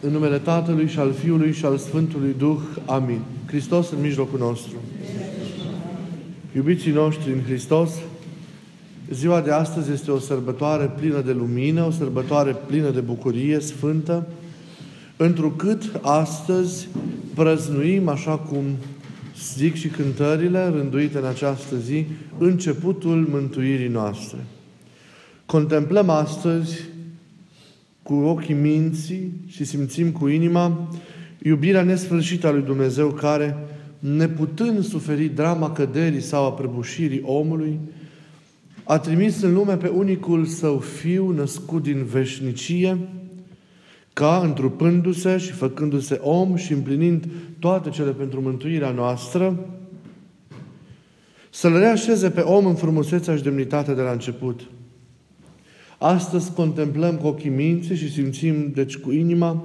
În numele Tatălui și al Fiului și al Sfântului Duh. Amin. Hristos în mijlocul nostru. Iubiții noștri în Hristos, ziua de astăzi este o sărbătoare plină de lumină, o sărbătoare plină de bucurie sfântă, întrucât astăzi prăznuim, așa cum zic și cântările rânduite în această zi, începutul mântuirii noastre. Contemplăm astăzi cu ochii minții și simțim cu inima iubirea nesfârșită a lui Dumnezeu care, neputând suferi drama căderii sau a prăbușirii omului, a trimis în lume pe unicul său fiu născut din veșnicie, ca, întrupându-se și făcându-se om și împlinind toate cele pentru mântuirea noastră, să-l reașeze pe om în frumusețea și demnitatea de la început – Astăzi contemplăm cu ochii minții și simțim, deci cu inima,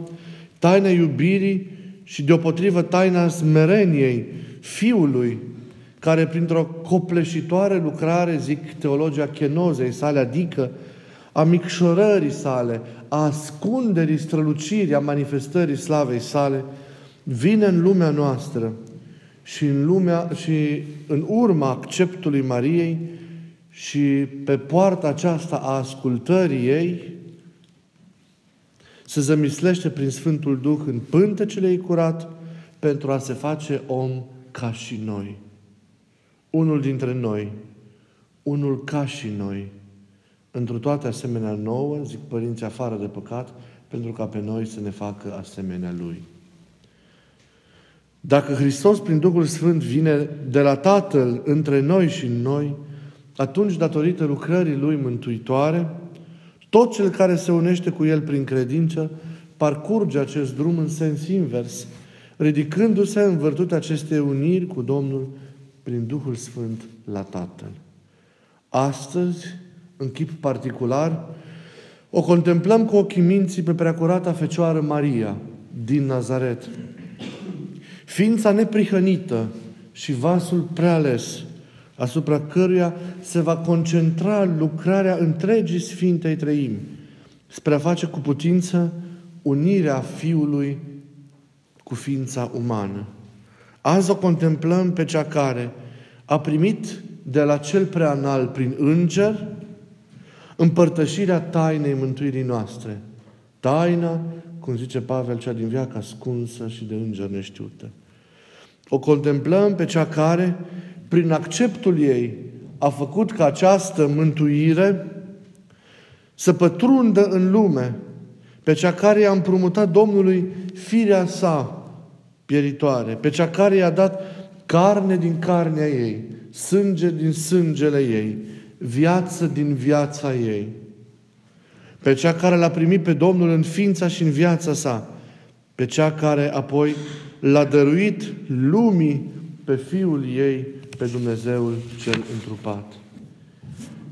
taina iubirii și deopotrivă taina smereniei Fiului, care printr-o copleșitoare lucrare, zic teologia chenozei sale, adică a micșorării sale, a ascunderii strălucirii, a manifestării slavei sale, vine în lumea noastră și în, lumea, și în urma acceptului Mariei, și pe poarta aceasta a ascultării ei se zămislește prin Sfântul Duh în pântecele ei curat pentru a se face om ca și noi. Unul dintre noi, unul ca și noi, într toate asemenea nouă, zic părinții afară de păcat, pentru ca pe noi să ne facă asemenea Lui. Dacă Hristos prin Duhul Sfânt vine de la Tatăl între noi și noi, atunci, datorită lucrării Lui mântuitoare, tot cel care se unește cu El prin credință parcurge acest drum în sens invers, ridicându-se în vârtutea acestei uniri cu Domnul prin Duhul Sfânt la Tatăl. Astăzi, în chip particular, o contemplăm cu ochii minții pe preacurata Fecioară Maria din Nazaret. Ființa neprihănită și vasul preales asupra căruia se va concentra lucrarea întregii Sfintei Treimi, spre a face cu putință unirea Fiului cu ființa umană. Azi o contemplăm pe cea care a primit de la cel preanal prin înger împărtășirea tainei mântuirii noastre. Taina, cum zice Pavel, cea din viață ascunsă și de înger neștiută. O contemplăm pe cea care prin acceptul ei, a făcut ca această mântuire să pătrundă în lume pe cea care i-a împrumutat Domnului firea sa pieritoare, pe cea care i-a dat carne din carnea ei, sânge din sângele ei, viață din viața ei, pe cea care l-a primit pe Domnul în ființa și în viața sa, pe cea care apoi l-a dăruit lumii pe Fiul ei pe Dumnezeul cel întrupat.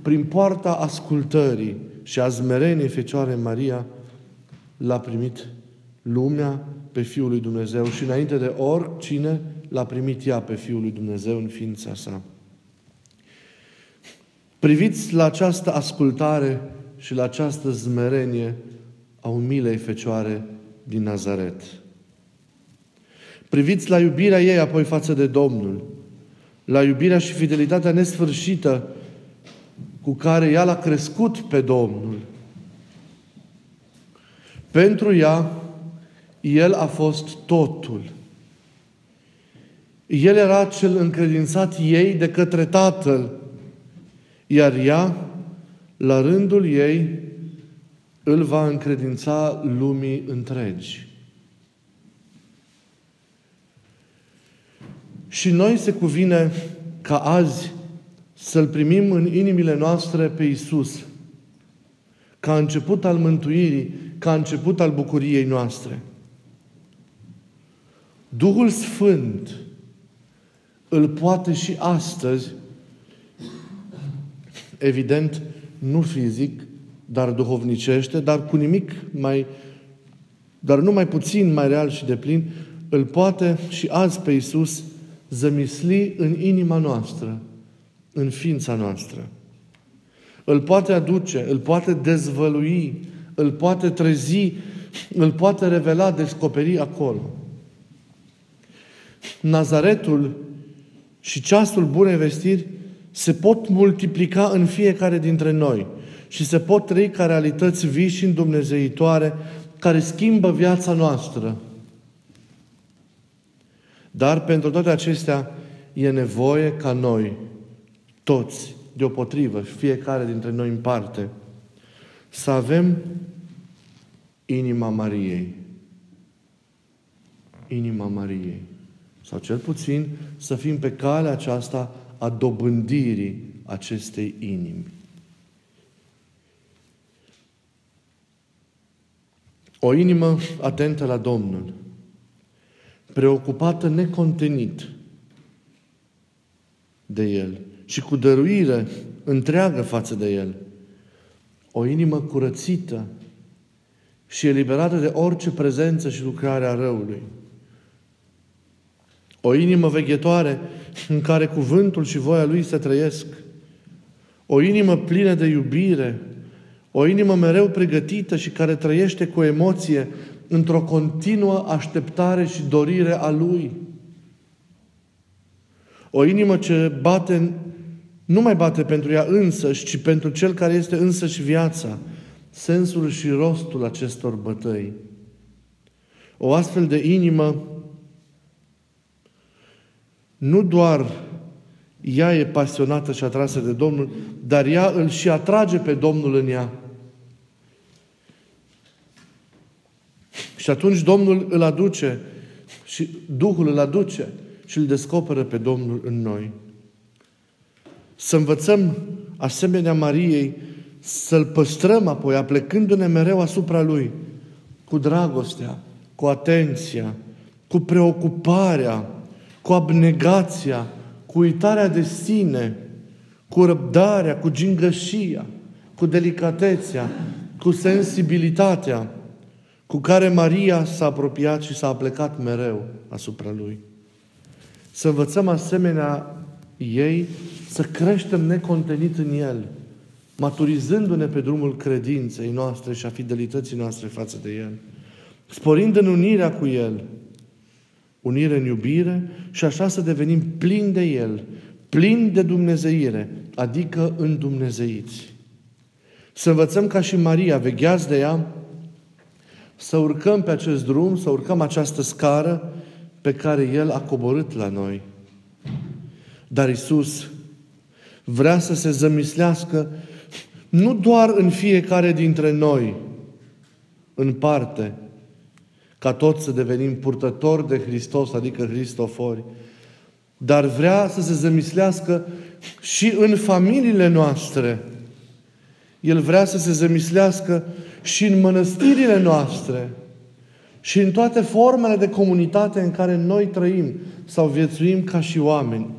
Prin poarta ascultării și a zmereniei Fecioare Maria l-a primit lumea pe Fiul lui Dumnezeu și înainte de oricine l-a primit ea pe Fiul lui Dumnezeu în ființa sa. Priviți la această ascultare și la această zmerenie a umilei Fecioare din Nazaret. Priviți la iubirea ei apoi față de Domnul, la iubirea și fidelitatea nesfârșită cu care ea l-a crescut pe Domnul. Pentru ea, El a fost totul. El era cel încredințat ei de către Tatăl, iar ea, la rândul ei, îl va încredința lumii întregi. Și noi se cuvine ca azi să-L primim în inimile noastre pe Isus, ca început al mântuirii, ca început al bucuriei noastre. Duhul Sfânt îl poate și astăzi, evident, nu fizic, dar duhovnicește, dar cu nimic mai, dar nu mai puțin mai real și de plin, îl poate și azi pe Isus zămisli în inima noastră, în ființa noastră. Îl poate aduce, îl poate dezvălui, îl poate trezi îl poate revela, descoperi acolo. Nazaretul și ceasul bunei vestiri se pot multiplica în fiecare dintre noi și se pot trăi ca realități vii și îndumnezeitoare care schimbă viața noastră. Dar pentru toate acestea e nevoie ca noi, toți, deopotrivă, fiecare dintre noi în parte, să avem inima Mariei. Inima Mariei. Sau cel puțin să fim pe calea aceasta a dobândirii acestei inimi. O inimă atentă la Domnul, preocupată necontenit de El și cu dăruire întreagă față de El. O inimă curățită și eliberată de orice prezență și lucrare a răului. O inimă veghetoare în care cuvântul și voia Lui se trăiesc. O inimă plină de iubire, o inimă mereu pregătită și care trăiește cu emoție într-o continuă așteptare și dorire a Lui. O inimă ce bate, nu mai bate pentru ea însăși, ci pentru Cel care este însăși viața, sensul și rostul acestor bătăi. O astfel de inimă nu doar ea e pasionată și atrasă de Domnul, dar ea îl și atrage pe Domnul în ea. Și atunci Domnul îl aduce și Duhul îl aduce și îl descoperă pe Domnul în noi. Să învățăm, asemenea Mariei, să-L păstrăm apoi, aplecându-ne mereu asupra Lui, cu dragostea, cu atenția, cu preocuparea, cu abnegația, cu uitarea de sine, cu răbdarea, cu gingășia, cu delicatețea, cu sensibilitatea cu care Maria s-a apropiat și s-a plecat mereu asupra Lui. Să învățăm asemenea ei să creștem necontenit în El, maturizându-ne pe drumul credinței noastre și a fidelității noastre față de El, sporind în unirea cu El, unire în iubire și așa să devenim plini de El, plini de Dumnezeire, adică îndumnezeiți. Să învățăm ca și Maria, vegheați de ea, să urcăm pe acest drum, să urcăm această scară pe care El a coborât la noi. Dar Isus vrea să se zămislească nu doar în fiecare dintre noi, în parte, ca toți să devenim purtători de Hristos, adică Hristofori, dar vrea să se zămislească și în familiile noastre. El vrea să se zămislească și în mănăstirile noastre și în toate formele de comunitate în care noi trăim sau viețuim ca și oameni.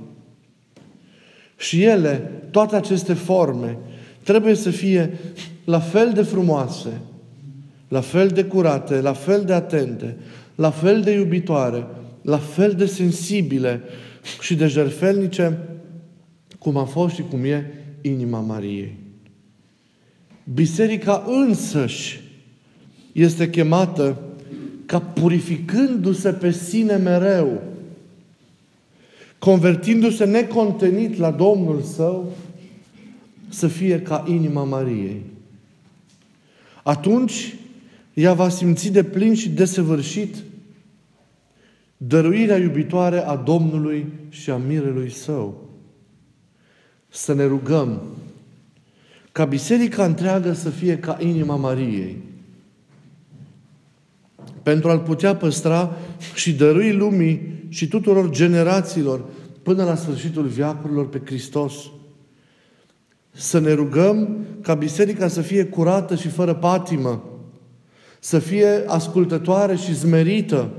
Și ele, toate aceste forme, trebuie să fie la fel de frumoase, la fel de curate, la fel de atente, la fel de iubitoare, la fel de sensibile și de jerfelnice cum a fost și cum e inima Mariei. Biserica însăși este chemată ca purificându-se pe sine mereu, convertindu-se necontenit la Domnul Său, să fie ca inima Mariei. Atunci, ea va simți de plin și desăvârșit dăruirea iubitoare a Domnului și a mirelui Său. Să ne rugăm ca biserica întreagă să fie ca inima Mariei. Pentru a-L putea păstra și dărui lumii și tuturor generațiilor până la sfârșitul viacurilor pe Hristos. Să ne rugăm ca biserica să fie curată și fără patimă, să fie ascultătoare și zmerită,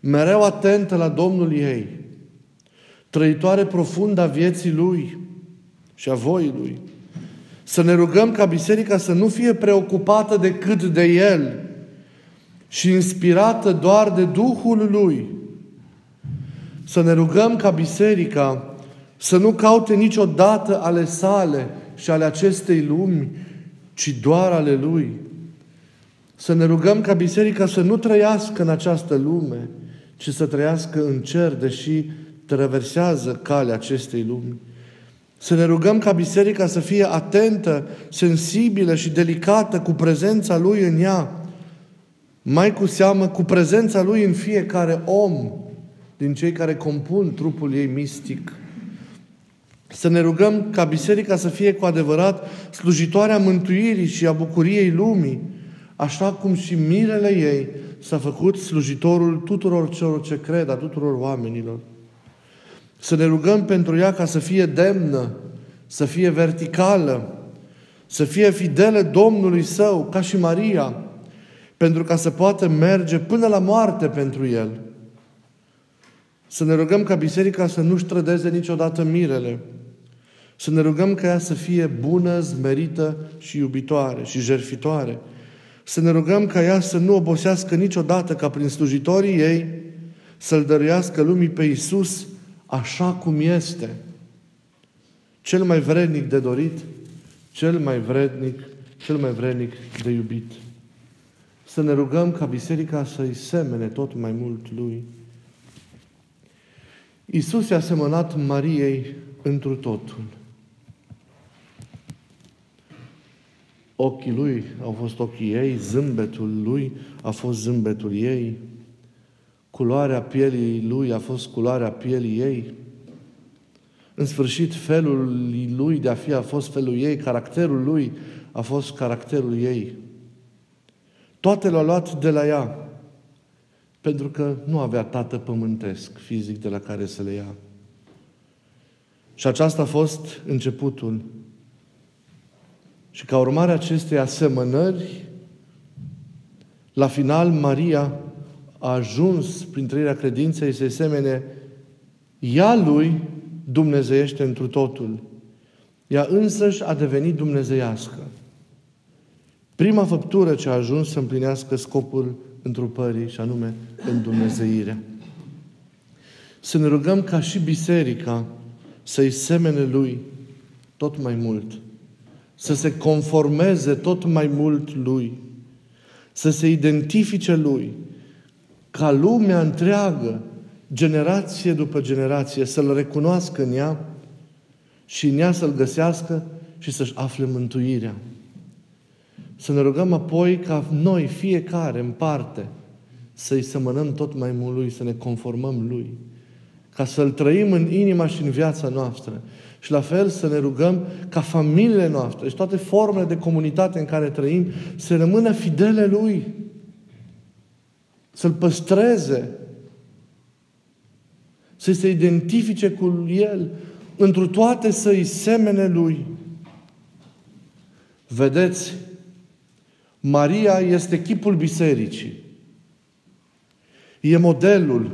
mereu atentă la Domnul ei, trăitoare profundă a vieții Lui și a voii Lui. Să ne rugăm ca biserica să nu fie preocupată decât de El și inspirată doar de Duhul Lui. Să ne rugăm ca biserica să nu caute niciodată ale sale și ale acestei lumi, ci doar ale Lui. Să ne rugăm ca biserica să nu trăiască în această lume, ci să trăiască în cer, deși traversează calea acestei lumi. Să ne rugăm ca biserica să fie atentă, sensibilă și delicată cu prezența Lui în ea, mai cu seamă cu prezența Lui în fiecare om din cei care compun trupul ei mistic. Să ne rugăm ca biserica să fie cu adevărat slujitoarea mântuirii și a bucuriei lumii, așa cum și mirele ei s-a făcut slujitorul tuturor celor ce cred, a tuturor oamenilor. Să ne rugăm pentru ea ca să fie demnă, să fie verticală, să fie fidelă Domnului său, ca și Maria, pentru ca să poată merge până la moarte pentru El. Să ne rugăm ca biserica să nu-și trădeze niciodată mirele. Să ne rugăm ca ea să fie bună, zmerită și iubitoare și jerfitoare. Să ne rugăm ca ea să nu obosească niciodată ca prin slujitorii ei să-L dăruiască lumii pe Iisus așa cum este. Cel mai vrednic de dorit, cel mai vrednic, cel mai vrednic de iubit. Să ne rugăm ca biserica să-i semene tot mai mult lui. Iisus i-a semănat Mariei întru totul. Ochii lui au fost ochii ei, zâmbetul lui a fost zâmbetul ei, culoarea pielii lui a fost culoarea pielii ei, în sfârșit felul lui de a fi a fost felul ei, caracterul lui a fost caracterul ei. Toate l-a luat de la ea, pentru că nu avea tată pământesc fizic de la care să le ia. Și aceasta a fost începutul. Și ca urmare a acestei asemănări, la final Maria a ajuns prin trăirea credinței să-i semene ea lui dumnezeiește întru totul. Ea însăși a devenit dumnezeiască. Prima făptură ce a ajuns să împlinească scopul întrupării, și anume în Dumnezeirea. Să ne rugăm ca și biserica să-i semene Lui tot mai mult, să se conformeze tot mai mult Lui, să se identifice Lui, ca lumea întreagă, generație după generație, să-L recunoască în ea și în ea să-L găsească și să-și afle mântuirea. Să ne rugăm apoi ca noi, fiecare în parte, să-i semănăm tot mai mult Lui, să ne conformăm Lui, ca să-L trăim în inima și în viața noastră. Și la fel să ne rugăm ca familiile noastre și toate formele de comunitate în care trăim să rămână fidele Lui, să-L păstreze, să se identifice cu El, întru toate să-i semene Lui. Vedeți, Maria este chipul bisericii. E modelul.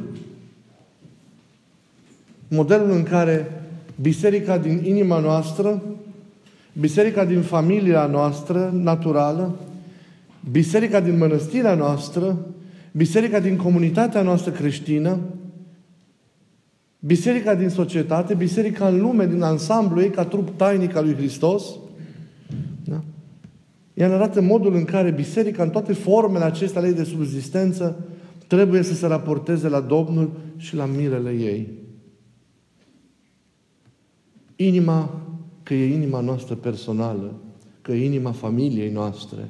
Modelul în care biserica din inima noastră, biserica din familia noastră naturală, biserica din mănăstirea noastră, biserica din comunitatea noastră creștină, biserica din societate, biserica în lume, din ansamblu ei, ca trup tainic al lui Hristos, da? Ea ne arată modul în care biserica, în toate formele acestea ei de subzistență, trebuie să se raporteze la Domnul și la mirele ei. Inima, că e inima noastră personală, că e inima familiei noastre,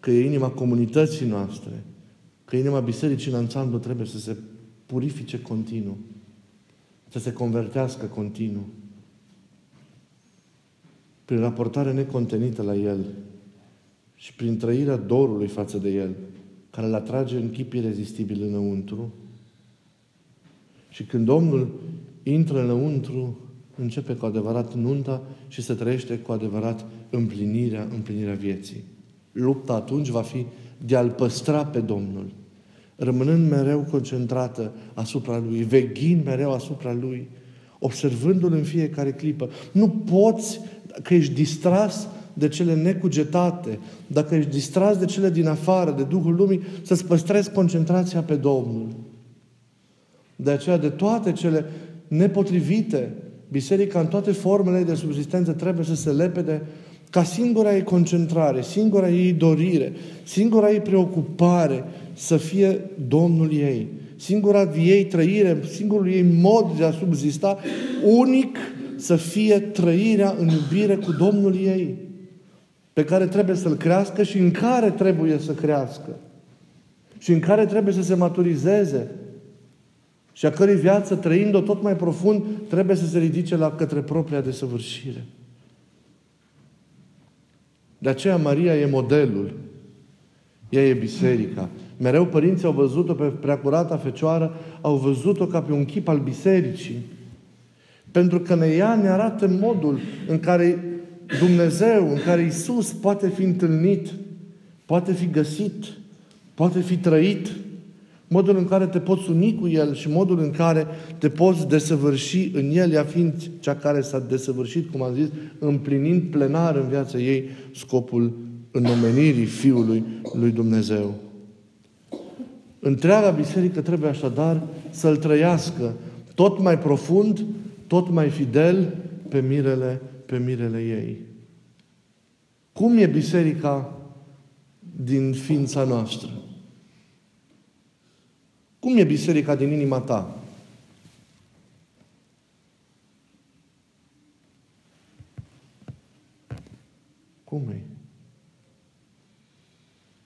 că e inima comunității noastre, că inima bisericii în ansamblu trebuie să se purifice continuu, să se convertească continuu, prin raportare necontenită la El, și prin trăirea dorului față de El, care îl atrage în chip irezistibil înăuntru. Și când Domnul intră înăuntru, începe cu adevărat nunta și se trăiește cu adevărat împlinirea, împlinirea vieții. Lupta atunci va fi de a-L păstra pe Domnul, rămânând mereu concentrată asupra Lui, veghind mereu asupra Lui, observându-L în fiecare clipă. Nu poți, că ești distras, de cele necugetate, dacă ești distras de cele din afară, de Duhul Lumii, să-ți păstrezi concentrația pe Domnul. De aceea, de toate cele nepotrivite, biserica în toate formele de subsistență trebuie să se lepede ca singura ei concentrare, singura ei dorire, singura ei preocupare să fie Domnul ei. Singura ei trăire, singurul ei mod de a subzista, unic să fie trăirea în iubire cu Domnul ei, pe care trebuie să-l crească și în care trebuie să crească și în care trebuie să se maturizeze și a cărei viață, trăind-o tot mai profund, trebuie să se ridice la către propria desăvârșire. De aceea Maria e modelul. Ea e biserica. Mereu părinții au văzut-o pe preacurata Fecioară, au văzut-o ca pe un chip al bisericii. Pentru că ne ea ne arată modul în care Dumnezeu, în care Isus poate fi întâlnit, poate fi găsit, poate fi trăit, modul în care te poți uni cu El și modul în care te poți desăvârși în El, ea fiind cea care s-a desăvârșit, cum am zis, împlinind plenar în viața ei scopul înnomenirii Fiului lui Dumnezeu. Întreaga biserică trebuie așadar să-L trăiască tot mai profund, tot mai fidel pe mirele, pe mirele ei. Cum e biserica din ființa noastră? Cum e biserica din inima ta? Cum e?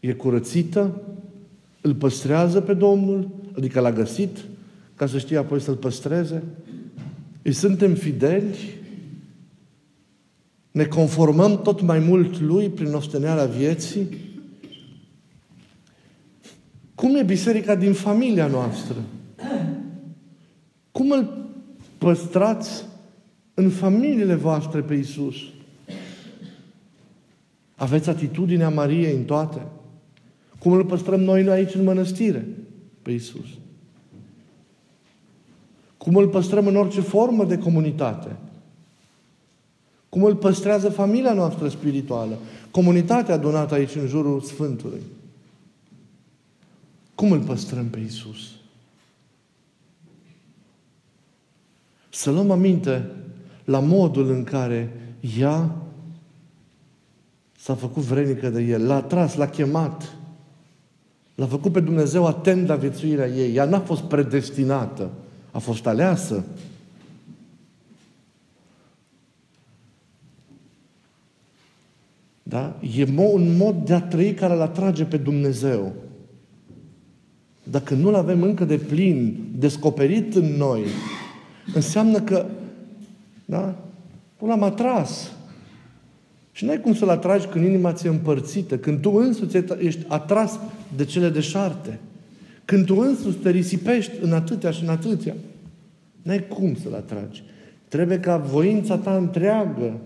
E curățită? Îl păstrează pe Domnul? Adică l-a găsit ca să știe apoi să-l păstreze? Îi suntem fideli? Ne conformăm tot mai mult Lui prin osteneala vieții? Cum e biserica din familia noastră? Cum îl păstrați în familiile voastre pe Isus? Aveți atitudinea Mariei în toate? Cum îl păstrăm noi aici în mănăstire pe Isus? Cum îl păstrăm în orice formă de comunitate? Cum îl păstrează familia noastră spirituală? Comunitatea adunată aici în jurul Sfântului. Cum îl păstrăm pe Isus? Să luăm aminte la modul în care ea s-a făcut vrenică de El, l-a tras, l-a chemat, l-a făcut pe Dumnezeu atent la viețuirea ei. Ea n-a fost predestinată, a fost aleasă. Da? E un mod de a trăi care îl atrage pe Dumnezeu. Dacă nu-L avem încă de plin, descoperit în noi, înseamnă că da, nu l-am atras. Și nu ai cum să-L atragi când inima ți-e împărțită, când tu însuți ești atras de cele deșarte, când tu însuți te risipești în atâtea și în atâtea. N-ai cum să-L atragi. Trebuie ca voința ta întreagă,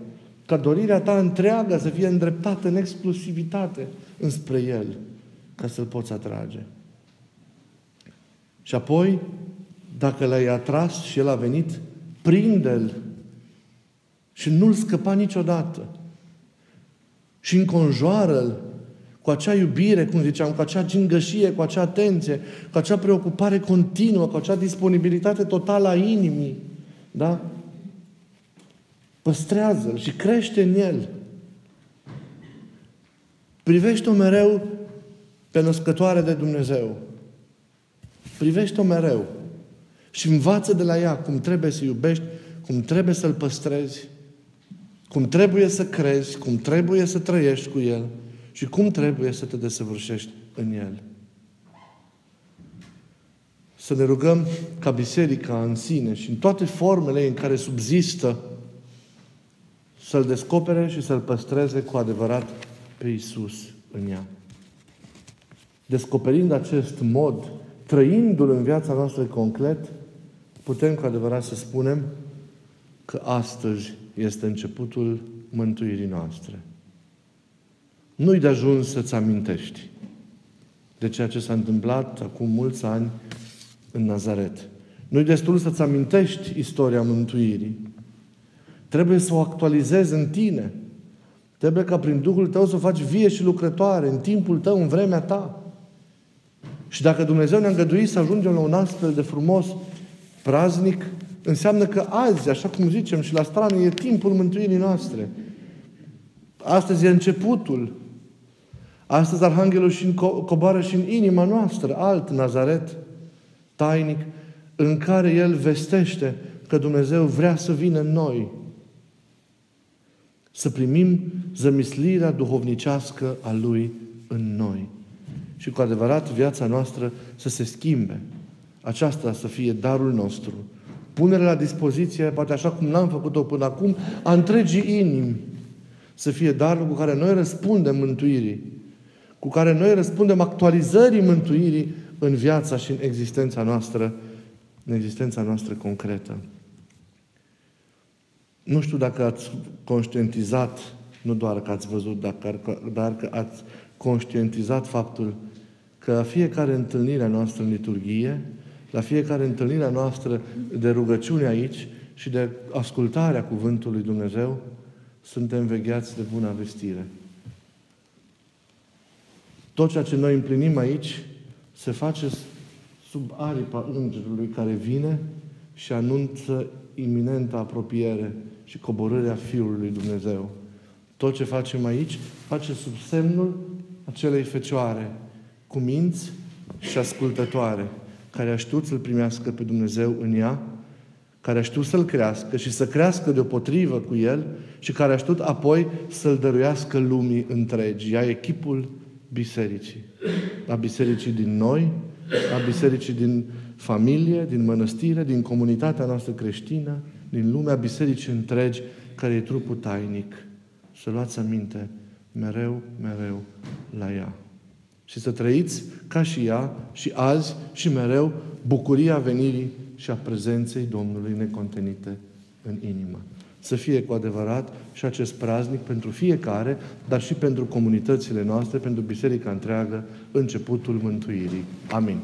ca dorirea ta întreagă să fie îndreptată în exclusivitate înspre El, ca să-L poți atrage. Și apoi, dacă l-ai atras și el a venit, prinde-l și nu-l scăpa niciodată. Și înconjoară-l cu acea iubire, cum ziceam, cu acea gingășie, cu acea atenție, cu acea preocupare continuă, cu acea disponibilitate totală a inimii. Da? Păstrează-l și crește în el. Privește-o mereu pe născătoare de Dumnezeu. Privește-o mereu și învață de la ea cum trebuie să iubești, cum trebuie să-L păstrezi, cum trebuie să crezi, cum trebuie să trăiești cu El și cum trebuie să te desăvârșești în El. Să ne rugăm ca biserica în sine și în toate formele în care subzistă să-L descopere și să-L păstreze cu adevărat pe Isus în ea. Descoperind acest mod trăindu-l în viața noastră concret, putem cu adevărat să spunem că astăzi este începutul mântuirii noastre. Nu-i de ajuns să-ți amintești de ceea ce s-a întâmplat acum mulți ani în Nazaret. Nu-i destul să-ți amintești istoria mântuirii. Trebuie să o actualizezi în tine. Trebuie ca prin Duhul tău să o faci vie și lucrătoare în timpul tău, în vremea ta. Și dacă Dumnezeu ne-a îngăduit să ajungem la un astfel de frumos praznic, înseamnă că azi, așa cum zicem și la strană, e timpul mântuirii noastre. Astăzi e începutul. Astăzi Arhanghelul și coboară și în inima noastră, alt Nazaret, tainic, în care El vestește că Dumnezeu vrea să vină în noi. Să primim zămislirea duhovnicească a Lui în noi. Și cu adevărat viața noastră să se schimbe. Aceasta să fie darul nostru. Punere la dispoziție, poate așa cum n-am făcut-o până acum, a întregii inimi. Să fie darul cu care noi răspundem mântuirii. Cu care noi răspundem actualizării mântuirii în viața și în existența noastră, în existența noastră concretă. Nu știu dacă ați conștientizat, nu doar că ați văzut, dar că ați conștientizat faptul că la fiecare întâlnire a noastră în liturghie, la fiecare întâlnire a noastră de rugăciune aici și de ascultarea Cuvântului Dumnezeu, suntem vegheați de bună vestire. Tot ceea ce noi împlinim aici se face sub aripa Îngerului care vine și anunță iminentă apropiere și coborârea Fiului Dumnezeu. Tot ce facem aici face sub semnul acelei fecioare, cu minți și ascultătoare, care a știut să-L primească pe Dumnezeu în ea, care a știut să-L crească și să crească deopotrivă cu El și care a știut apoi să-L dăruiască lumii întregi. Ea echipul bisericii. A bisericii din noi, a bisericii din familie, din mănăstire, din comunitatea noastră creștină, din lumea bisericii întregi, care e trupul tainic. Să luați aminte mereu, mereu la ea. Și să trăiți ca și ea și azi și mereu bucuria venirii și a prezenței Domnului necontenite în inimă. Să fie cu adevărat și acest praznic pentru fiecare, dar și pentru comunitățile noastre, pentru biserica întreagă, începutul mântuirii. Amin.